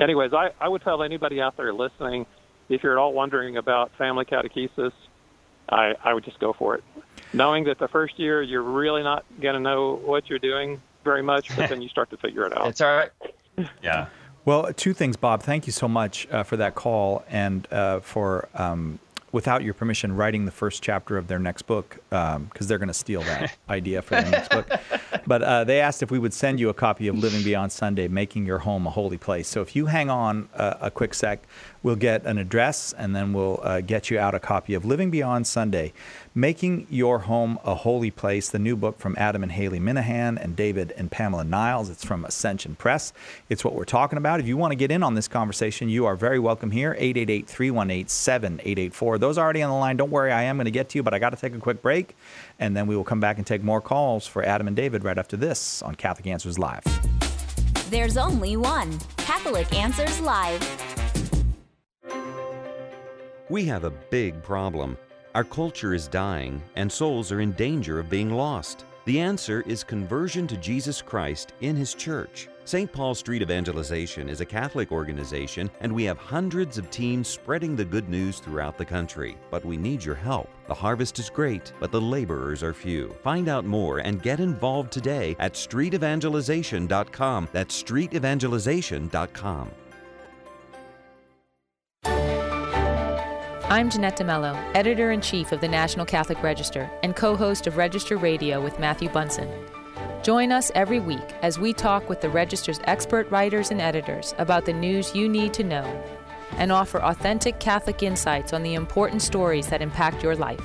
anyways, I, I would tell anybody out there listening, if you're at all wondering about family catechesis, I, I would just go for it. Knowing that the first year you're really not going to know what you're doing very much, but then you start to figure it out. It's all right. Yeah. Well, two things, Bob. Thank you so much uh, for that call and uh, for um, without your permission, writing the first chapter of their next book because um, they're going to steal that idea for their next book. But uh, they asked if we would send you a copy of Living Beyond Sunday, Making Your Home a Holy Place. So if you hang on uh, a quick sec, we'll get an address and then we'll uh, get you out a copy of Living Beyond Sunday, Making Your Home a Holy Place, the new book from Adam and Haley Minihan and David and Pamela Niles. It's from Ascension Press. It's what we're talking about. If you want to get in on this conversation, you are very welcome here. 888 318 7884. Those are already on the line. Don't worry, I am going to get to you, but I got to take a quick break. And then we will come back and take more calls for Adam and David right after this on Catholic Answers Live. There's only one Catholic Answers Live. We have a big problem. Our culture is dying, and souls are in danger of being lost. The answer is conversion to Jesus Christ in His church. St. Paul Street Evangelization is a Catholic organization, and we have hundreds of teams spreading the good news throughout the country. But we need your help. The harvest is great, but the laborers are few. Find out more and get involved today at streetevangelization.com. That's streetevangelization.com. I'm Jeanette De Melo, editor in chief of the National Catholic Register and co host of Register Radio with Matthew Bunson. Join us every week as we talk with the Register's expert writers and editors about the news you need to know and offer authentic Catholic insights on the important stories that impact your life.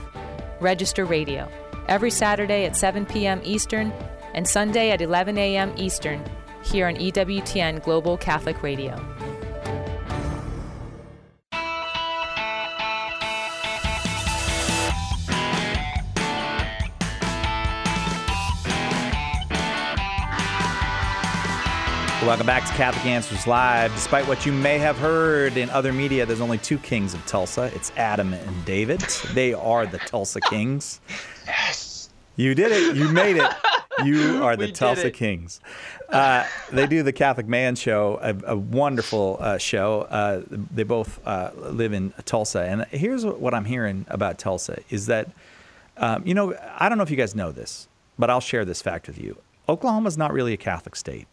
Register Radio, every Saturday at 7 p.m. Eastern and Sunday at 11 a.m. Eastern, here on EWTN Global Catholic Radio. Welcome back to Catholic Answers Live. Despite what you may have heard in other media, there's only two kings of Tulsa. It's Adam and David. They are the Tulsa Kings. Yes. You did it. You made it. You are the We Tulsa. Kings. Uh, they do the Catholic Man Show, a, a wonderful uh, show. Uh, they both uh, live in Tulsa. And here's what I'm hearing about Tulsa is that, um, you know, I don't know if you guys know this, but I'll share this fact with you. Oklahoma's not really a Catholic state.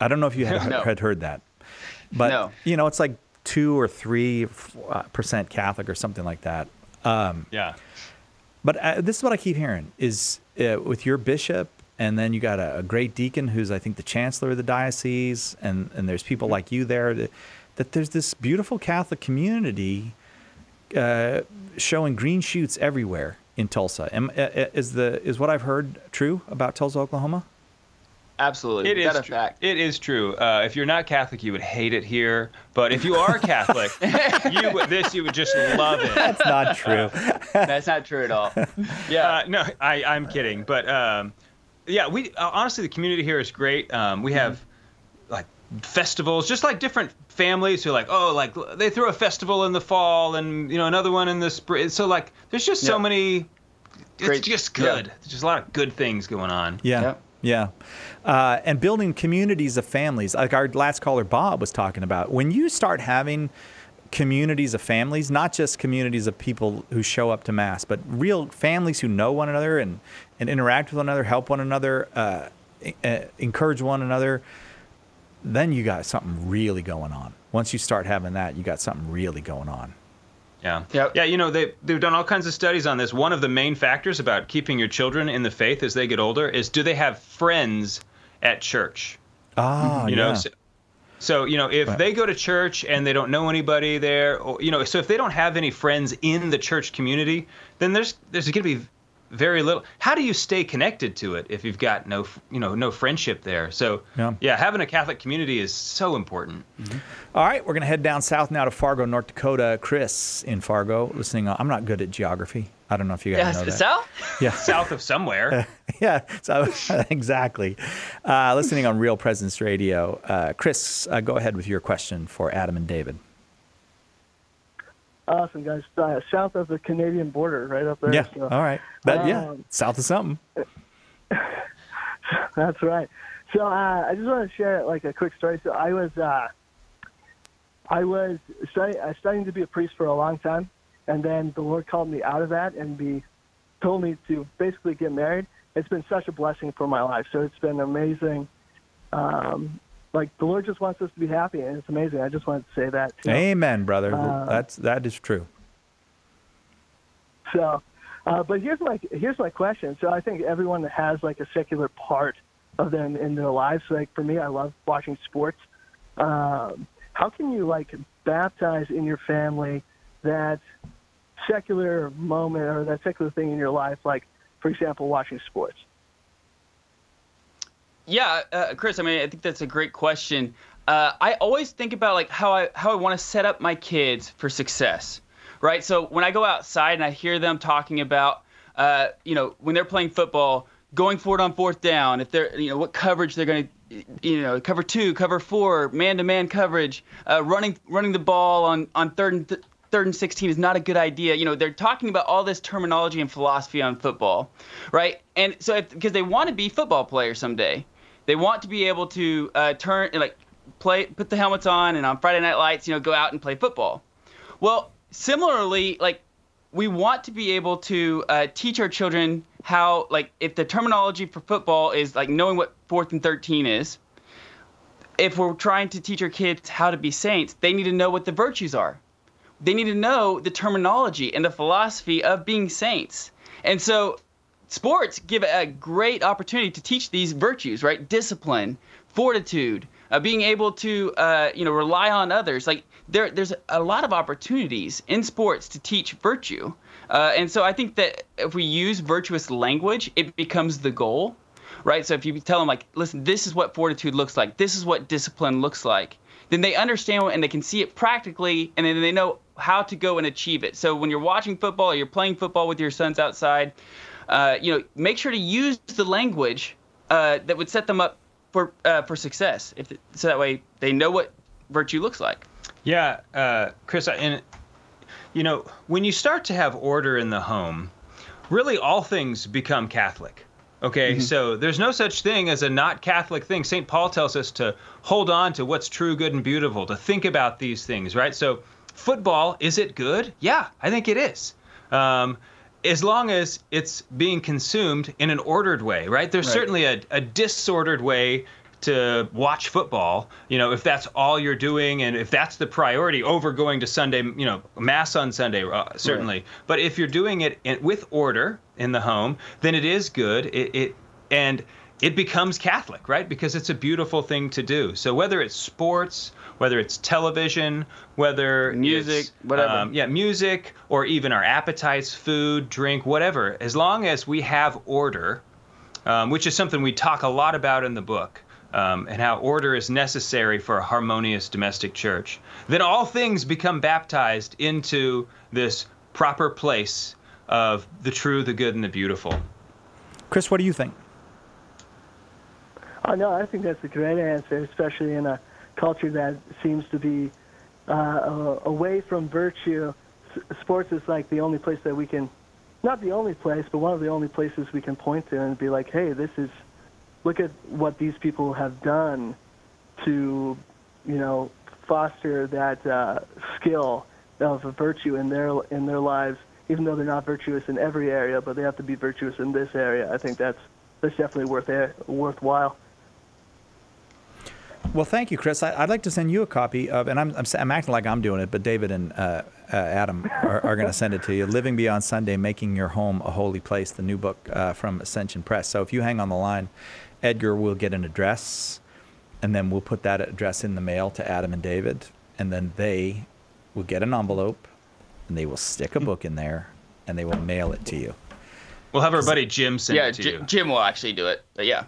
I don't know if you had, No. had heard that, but No. you know, it's like two or three uh, percent Catholic or something like that. Um, Yeah. but uh, this is what I keep hearing is uh, with your bishop, and then you got a, a great deacon who's I think the chancellor of the diocese, and and there's people like you there that, that there's this beautiful Catholic community uh, showing green shoots everywhere in Tulsa. Am, uh, is the is what I've heard true about Tulsa, Oklahoma? Absolutely, it is a fact. It is true. Uh, if you're not Catholic, you would hate it here. But if you are Catholic, you would, this you would just love it. That's not true. That's not true at all. Yeah, uh, no, I, I'm kidding. But um, yeah, we uh, honestly the community here is great. Um, we have mm-hmm. like festivals, just like different families who are like, oh, like they throw a festival in the fall and you know another one in the spring. So like, there's just so many. It's Great. just good. Yeah. There's just a lot of good things going on. Yeah. Yeah. Uh, and building communities of families, like our last caller Bob was talking about. When you start having communities of families, not just communities of people who show up to mass, but real families who know one another and, and interact with one another, help one another, uh, uh, encourage one another, then you got something really going on. Once you start having that, you got something really going on. Yeah. Yeah. Yeah. You know, they, they've done all kinds of studies on this. One of the main factors about keeping your children in the faith as they get older is do they have friends at church? Ah, you know, yeah. so, so, you know, if right. they go to church and they don't know anybody there, or, you know, so if they don't have any friends in the church community, then there's there's going to be very little. How do you stay connected to it if you've got no, you know, no friendship there? So, yeah, yeah having a Catholic community is so important. Mm-hmm. All right, we're going to head down south now to Fargo, North Dakota. Chris in Fargo, listening. I'm not good at geography. I don't know if you guys yeah, know that. South? Yeah, south of somewhere. yeah, so exactly. Uh, listening on Real Presence Radio. Uh, Chris, uh, go ahead with your question for Adam and David. Awesome, guys. Uh, south of the Canadian border, right up there. Yeah. So, all right. But um, yeah, south of something. That's right. So uh, I just want to share like a quick story. So I was uh, I was study, uh, studying to be a priest for a long time, and then the Lord called me out of that and be told me to basically get married. It's been such a blessing for my life. So it's been amazing. Um, like the Lord just wants us to be happy, and it's amazing. I just wanted to say that. Too. Amen, brother. Uh, That's that is true. So, uh, but here's my here's my question. So I think everyone has like a secular part of them in their lives. Like for me, I love watching sports. Um, how can you like baptize in your family that secular moment or that secular thing in your life? Like, for example, watching sports. Yeah, uh, Chris. I mean, I think that's a great question. Uh, I always think about like how I how I want to set up my kids for success, right? So when I go outside and I hear them talking about, uh, you know, when they're playing football, going for it on fourth down, if they're, you know, what coverage they're going to, you know, cover two, cover four, man-to-man coverage, uh, running running the ball on on third and th- third and 16 is not a good idea. You know, they're talking about all this terminology and philosophy on football, right? And so because they want to be football players someday. They want to be able to uh, turn like play, put the helmets on, and on Friday Night Lights, you know, go out and play football. Well, similarly, like we want to be able to uh, teach our children how, like, if the terminology for football is like knowing what fourth and thirteen is. If we're trying to teach our kids how to be saints, they need to know what the virtues are. They need to know the terminology and the philosophy of being saints. And so sports give a great opportunity to teach these virtues, right? Discipline, fortitude, uh, being able to uh, you know rely on others. Like there, there's a lot of opportunities in sports to teach virtue, uh, and so I think that if we use virtuous language, it becomes the goal, right? So if you tell them like, listen, this is what fortitude looks like, this is what discipline looks like, then they understand and they can see it practically, and then they know how to go and achieve it. So when you're watching football or you're playing football with your sons outside, uh, you know, make sure to use the language uh, that would set them up for uh, for success. If so, that way they know what virtue looks like. Yeah, uh, Chris, and you know, when you start to have order in the home, really all things become Catholic. Okay, mm-hmm. so there's no such thing as a not Catholic thing. St. Paul tells us to hold on to what's true, good, and beautiful, to think about these things, right? So, football, is it good? Yeah, I think it is. Um, as long as it's being consumed in an ordered way, right? There's right. certainly a, a disordered way to watch football, you know, if that's all you're doing and if that's the priority over going to Sunday, you know, mass on Sunday, uh, certainly. Right. But if you're doing it in, with order in the home, then it is good. It, it and it becomes Catholic, right? Because it's a beautiful thing to do. So whether it's sports, whether it's television, whether music, whatever, um, yeah, music, or even our appetites, food, drink, whatever, as long as we have order, um, which is something we talk a lot about in the book. Um, and how order is necessary for a harmonious domestic church, then all things become baptized into this proper place of the true, the good, and the beautiful. Chris, what do you think? Oh no, I think that's a great answer, especially in a culture that seems to be uh, away from virtue. Sports is like the only place that we can, not the only place, but one of the only places we can point to and be like, hey, this is, look at what these people have done to, you know, foster that uh, skill of virtue in their in their lives, even though they're not virtuous in every area, but they have to be virtuous in this area. I think that's that's definitely worth worthwhile. Well, thank you, Chris. I, would like to send you a copy of, and I'm, I'm, I'm, acting like I'm doing it, but David and uh, uh, Adam are, are going to send it to you. Living Beyond Sunday, Making Your Home a Holy Place, the new book uh, from Ascension Press. So if you hang on the line, Edgar will get an address, and then we'll put that address in the mail to Adam and David, and then they will get an envelope, and they will stick a book in there, and they will mail it to you. We'll have our buddy Jim send yeah, it to J- you. Jim will actually do it, but yeah.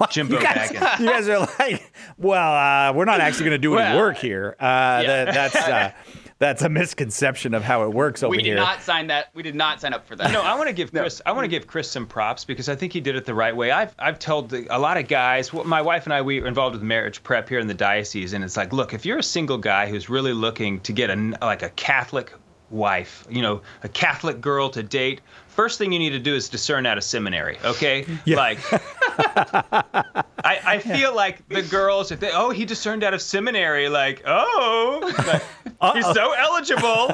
Jimbo you guys, you guys are like, well, uh, we're not actually going to do any well, work here. Uh, yeah. that, that's uh, that's a misconception of how it works over here. We did here. not sign that. We did not sign up for that. No, I want to give Chris. No. I want to give Chris some props because I think he did it the right way. I've I've told a lot of guys. My wife and I we were involved with marriage prep here in the diocese, and it's like, look, if you're a single guy who's really looking to get a like a Catholic wife, you know, a Catholic girl to date, first thing you need to do is discern out of seminary, okay? Yeah. Like, I, I feel like the girls, if they, oh, he discerned out of seminary, like, oh, like, he's so eligible.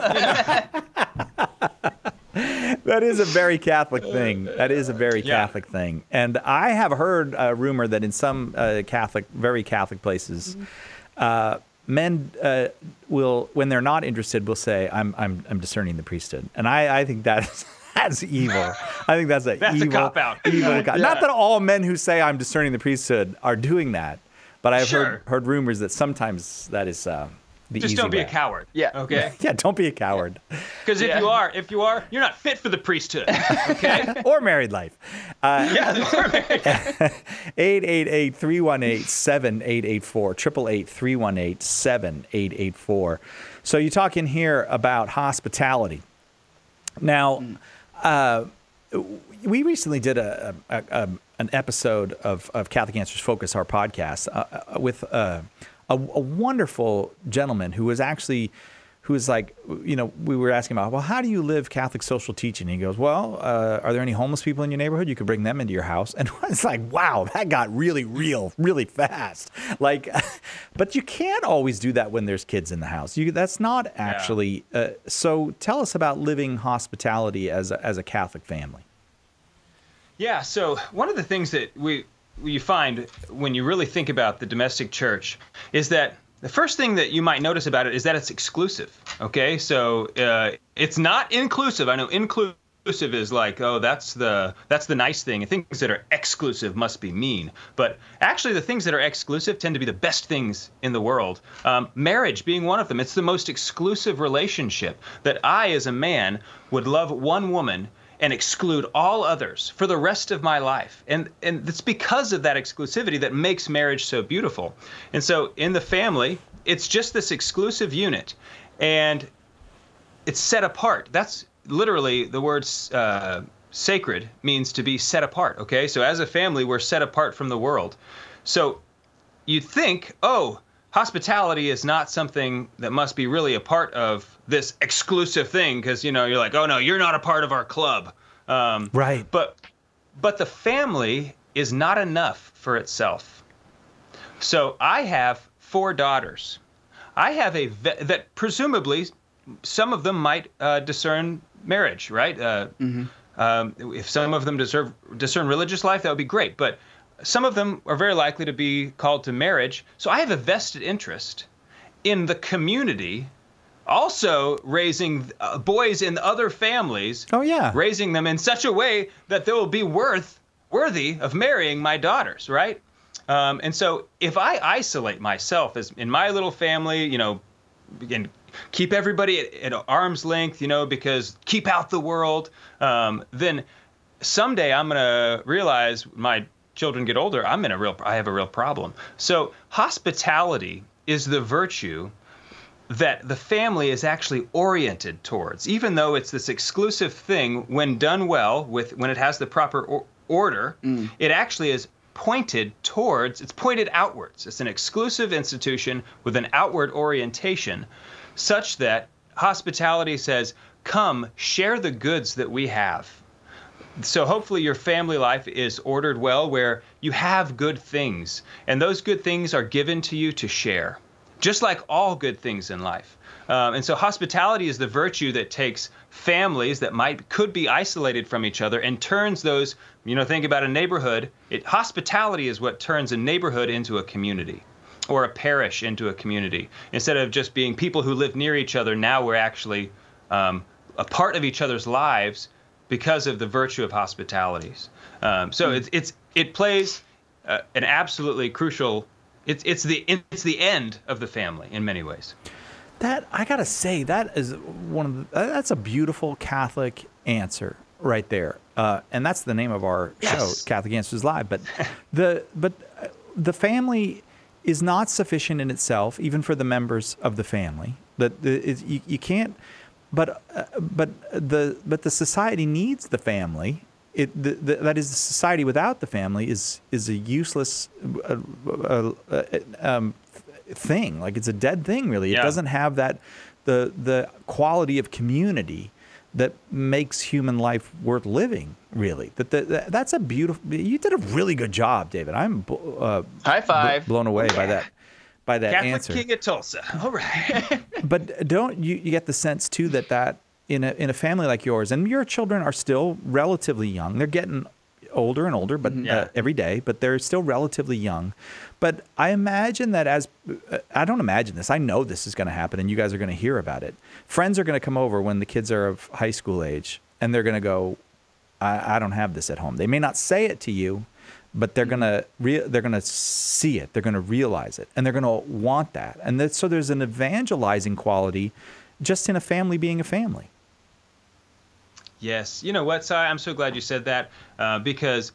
that is a very Catholic thing. That is a very yeah. Catholic thing. And I have heard a rumor that in some uh, Catholic, very Catholic places, uh, men uh, will, when they're not interested, will say, "I'm, I'm, I'm discerning the priesthood," and I, I think that's that's evil. I think that's a that's evil, a cop out. Evil. Yeah. Not that all men who say I'm discerning the priesthood are doing that, but I've sure. heard heard rumors that sometimes that is. Uh, Just don't be way. a coward. Yeah. Okay. yeah. Don't be a coward. Because if yeah. you are, if you are, you're not fit for the priesthood. Okay. or married life. Uh, yeah. 888 318 7884. 888 318 7884. So you talk in here about hospitality. Now, uh, we recently did a, a, a, an episode of, of Catholic Answers Focus, our podcast, uh, uh with uh, a, a, wonderful gentleman who was actually who was like, you know, we were asking about, well, how do you live Catholic social teaching? And he goes, well, uh, are there any homeless people in your neighborhood? You could bring them into your house. And it's like, wow, that got really real, really fast. Like, but you can't always do that when there's kids in the house. You, that's not actually. Yeah. Uh, so tell us about living hospitality as a, as a Catholic family. Yeah. So one of the things that we you find when you really think about the domestic church is that the first thing that you might notice about it is that it's exclusive. Okay, so uh, it's not inclusive. I know inclusive is like oh that's the that's the nice thing and things that are exclusive must be mean but actually the things that are exclusive tend to be the best things in the world um, marriage being one of them it's the most exclusive relationship that i as a man would love one woman and exclude all others for the rest of my life. And and it's because of that exclusivity that makes marriage so beautiful. And so in the family, it's just this exclusive unit, and it's set apart. That's literally the word uh, sacred means to be set apart. Okay, so as a family, we're set apart from the world. So you'd think, oh, hospitality is not something that must be really a part of this exclusive thing because you know you're like oh no you're not a part of our club. Um, right. but but the family is not enough for itself. So i have four daughters. I have a ve- that presumably some of them might uh, discern marriage right? Uh, mm-hmm. um, if some of them deserve discern religious life that would be great but some of them are very likely to be called to marriage. So I have a vested interest in the community also raising uh, boys in other families. Oh yeah. Raising them in such a way that they will be worth worthy of marrying my daughters, right? Um, and so if I isolate myself as in my little family, you know, and keep everybody at, at arm's length, you know, because keep out the world, um, then someday I'm gonna realize my children get older, I'm in a real, I have a real problem. So hospitality is the virtue that the family is actually oriented towards, even though it's this exclusive thing. When done well, with when it has the proper or, order, mm. it actually is pointed towards. It's pointed outwards. It's an exclusive institution with an outward orientation, such that hospitality says, "Come, share the goods that we have." so hopefully your family life is ordered well where you have good things and those good things are given to you to share just like all good things in life. Um, and so hospitality is the virtue that takes families that might could be isolated from each other and turns those you know think about a neighborhood it hospitality is what turns a neighborhood into a community or a parish into a community instead of just being people who live near each other now we're actually um, a part of each other's lives because of the virtue of hospitalities um, so mm. it's, it's it plays uh, an absolutely crucial it's it's the it's the end of the family in many ways. That I gotta say that is one of the, that's a beautiful Catholic answer right there, uh, and that's the name of our yes. show, Catholic Answers Live. But the but uh, the family is not sufficient in itself, even for the members of the family. That you, you can't. But uh, but the but the society needs the family it, the, the, that is, the society without the family is is a useless uh, uh, uh, um, thing. Like it's a dead thing, really. Yeah. It doesn't have that the the quality of community that makes human life worth living. Really, that, that that's a beautiful. You did a really good job, David. I'm uh, high five, blown away by that by that Catholic answer. King of Tulsa. All right. but don't you, you get the sense too that that in a in a family like yours, and your children are still relatively young. They're getting older and older, but mm-hmm. uh, yeah. uh, every day, but they're still relatively young. But I imagine that as uh, I don't imagine this, I know this is going to happen, and you guys are going to hear about it. Friends are going to come over when the kids are of high school age, and they're going to go, I, I, don't have this at home." They may not say it to you, but they're mm-hmm. gonna re- they're gonna see it, they're gonna realize it, and they're gonna want that. And that, so there's an evangelizing quality just in a family being a family. Yes. You know what, Cy? I'm so glad you said that uh, because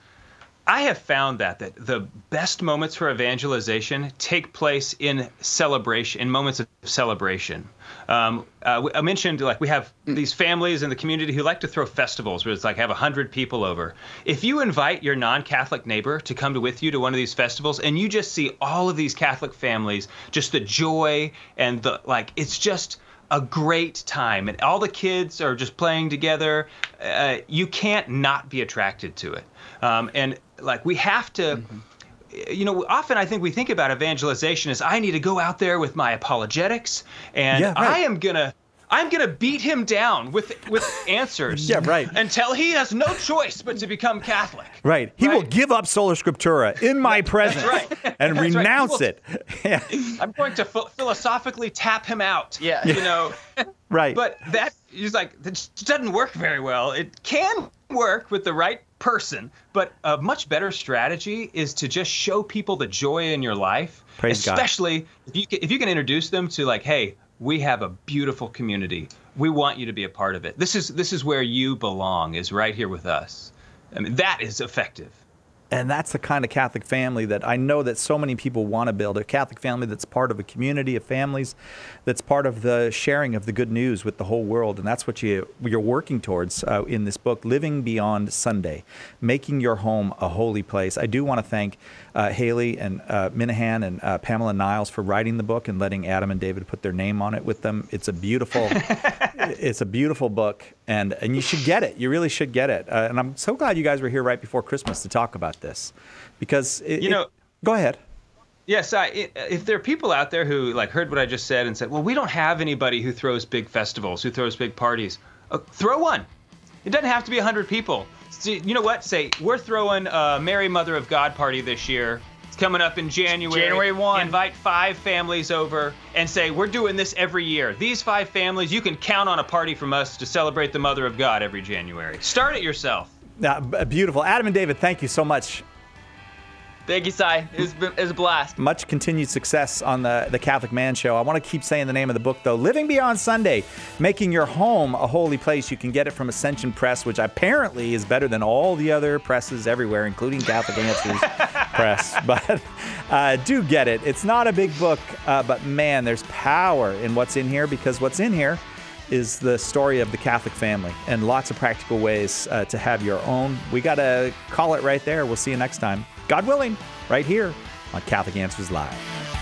I have found that that the best moments for evangelization take place in celebration, in moments of celebration. Um, uh, I mentioned like we have these families in the community who like to throw festivals where it's like have a hundred people over. If you invite your non-Catholic neighbor to come to, with you to one of these festivals, and you just see all of these Catholic families, just the joy and the like, it's just a great time, and all the kids are just playing together. Uh, you can't not be attracted to it. Um, and like we have to. Mm-hmm you know, often I think we think about evangelization as I need to go out there with my apologetics and yeah, right. I am going to I'm gonna beat him down with with answers. yeah, right. Until he has no choice but to become Catholic. Right. He right? will give up sola scriptura in my presence right. and That's renounce right. it. yeah. I'm going to ph- philosophically tap him out. Yeah. You know. right. But that is like that doesn't work very well. It can work with the right person, but a much better strategy is to just show people the joy in your life. Praise especially God. if you can, if you can introduce them to like, hey, we have a beautiful community. We want you to be a part of it. This is this is where you belong. Is right here with us. I mean, that is effective. And that's the kind of Catholic family that I know that so many people want to build a Catholic family that's part of a community of families, that's part of the sharing of the good news with the whole world. And that's what you, you're working towards uh, in this book, Living Beyond Sunday, making your home a holy place. I do want to thank uh, Haley and uh, Minihan and uh, Pamela Niles for writing the book and letting Adam and David put their name on it with them. It's a beautiful, it's a beautiful book, and and you should get it. You really should get it. Uh, and I'm so glad you guys were here right before Christmas to talk about this, because it, you know. It, go ahead. Yes, I, if there are people out there who like heard what I just said and said, "Well, we don't have anybody who throws big festivals, who throws big parties," uh, throw one. It doesn't have to be 100 people you know what? Say we're throwing a Mary Mother of God party this year. Coming up in January. January one. Invite five families over and say we're doing this every year. These five families, you can count on a party from us to celebrate the Mother of God every January. Start it yourself. Uh, beautiful. Adam and David, thank you so much. Thank you, Cy. It was, it was a blast. Much continued success on the, the Catholic Man Show. I want to keep saying the name of the book, though Living Beyond Sunday, Making Your Home a Holy Place. You can get it from Ascension Press, which apparently is better than all the other presses everywhere, including Catholic Answers Press. But uh, do get it. It's not a big book, uh, but man, there's power in what's in here because what's in here is the story of the Catholic family and lots of practical ways uh, to have your own. We got to call it right there. We'll see you next time. God willing, right here on Catholic Answers Live.